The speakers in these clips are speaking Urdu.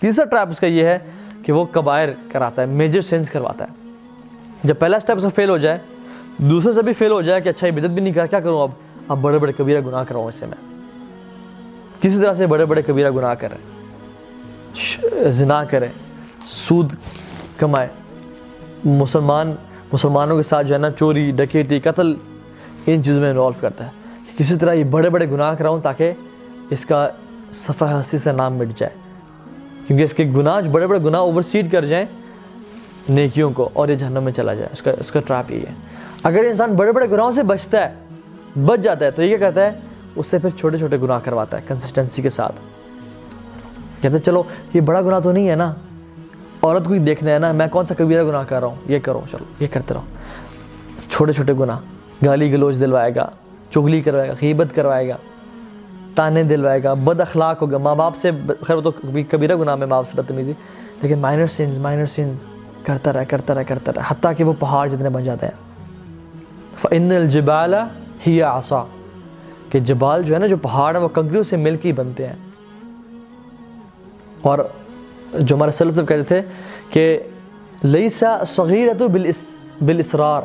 تیسرا ٹریپ اس کا یہ ہے کہ وہ کبائر کراتا ہے میجر سینس کرواتا ہے۔ جب پہلا اسٹیپ اس کا فیل ہو جائے دوسرے سے بھی فیل ہو جائے کہ اچھا یہ بدت بھی نہیں کر، کیا کروں اب؟ اب بڑے بڑے کبیرہ گناہ کراؤں اس سے میں۔ کسی طرح سے بڑے بڑے کبیرہ گناہ کریں زنا کریں سود کمائے۔ مسلمان، مسلمانوں کے ساتھ جو ہے نا، چوری ڈکیٹی قتل، ان چیزوں میں انوالو کرتا ہے۔ کسی طرح یہ بڑے بڑے گناہ کراؤں تاکہ اس کا صفحہ ہستی سے نام مٹ جائے۔ کیونکہ اس کے گناہ جو بڑے بڑے گناہ اوور سیڈ کر جائیں، نیکیوں کو اور یہ جہنم میں چلا جائے، اس کا اس کا ٹراپ یہی ہے۔ اگر انسان بڑے بڑے گناہوں سے بچتا ہے، بچ جاتا ہے، تو یہ کیا کہتا ہے؟ اس سے پھر چھوٹے چھوٹے گناہ کرواتا ہے کنسسٹنسی کے ساتھ۔ کہتے ہیں چلو، یہ بڑا گناہ تو نہیں ہے نا؟ عورت کو ہی دیکھنا ہے نا، میں کون سا کبیرہ گناہ کر رہا ہوں؟ یہ کرو، چلو، یہ کرتے رہو۔ چھوٹے چھوٹے گناہ، گالی گلوچ دلوائے گا چگلی کروائے گا، غیبت کروائے گا۔ تانے دلوائے گا، بد اخلاق ہوگا۔ ماں باپ سے خیر وہ تو کبیرہ گناہ میں ماں باپ سے بدتمیزی، لیکن مائنر سینز مائنر سینز کرتا رہے کرتا رہے کرتا رہے حتیٰ کہ وہ پہاڑ جتنے بن جاتے ہیں۔ فَإِنَّ الْجِبَالَ هِيَ عَصَا کہ جبال جو ہے نا، جو پہاڑ ہیں، وہ کنکریوں سے مل کے ہی بنتے ہیں۔ اور جو ہمارے سلف صاحب کہتے تھے کہ لیسا صغیرت بالاسرار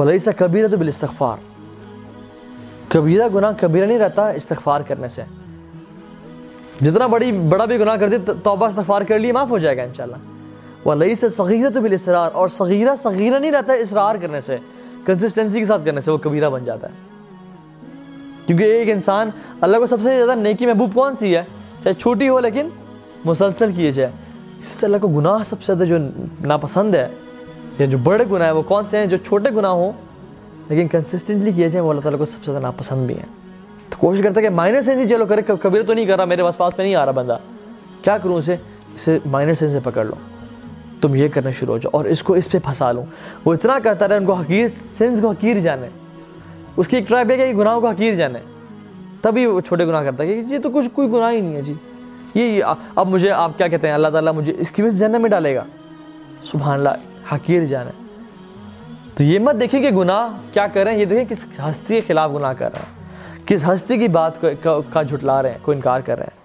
ولیسا کبیرت بالاستغفار۔ کبیرہ گناہ کبیرہ نہیں رہتا استغفار کرنے سے۔ جتنا بڑی بڑا بھی گناہ کر دی توبہ استغفار کر لیے معاف ہو جائے گا انشاءاللہ۔ ولیسا صغیرت بالاسرار اور صغیرہ صغیرہ نہیں رہتا اصرار کرنے سے کنسسٹنسی کے ساتھ کرنے سے وہ کبیرہ بن جاتا ہے۔ کیونکہ ایک انسان اللہ کو سب سے زیادہ نیکی محبوب کون سی ہے؟ چاہے چھوٹی ہو لیکن مسلسل کیے جائے اس سے اللہ کو گناہ سب سے زیادہ جو ناپسند ہے یا جو بڑے گناہ ہیں وہ کون سے ہیں؟ جو چھوٹے گناہ ہوں لیکن کنسسٹنٹلی کیے جائیں وہ اللہ تعالیٰ کو سب سے زیادہ ناپسند بھی ہیں۔ تو کوشش کرتا ہے کہ مائنر سینس ہی چلو، کرے کبیر تو نہیں کر رہا، میرے پاس پاس پہ نہیں آ رہا بندہ۔ کیا کروں اسے؟ اسے مائنر سینس سے پکڑ لو۔ تم یہ کرنا شروع ہو جاؤ اور اس کو اس پہ پھنسا لوں وہ اتنا کرتا رہے، ان کو حقیر سینس کو حقیر جانے۔ اس کی ایک ٹرائب ہے کہ گناہوں کو حقیر جانے۔ تبھی وہ چھوٹے گناہ کرتا ہے کہ یہ تو کچھ کوئی گناہ ہی نہیں ہے جی۔ یہ اب مجھے آپ کیا کہتے ہیں؟ اللہ تعالیٰ مجھے اس کی وجہ جنت میں ڈالے گا۔ سبحان اللہ، حقیر جانے۔ تو یہ مت دیکھیں کہ گناہ کیا کر رہے ہیں، یہ دیکھیں کس ہستی کے خلاف گناہ کر رہے ہیں۔ کس ہستی کی بات کا جھٹلا رہے ہیں، کو انکار کر رہے ہیں۔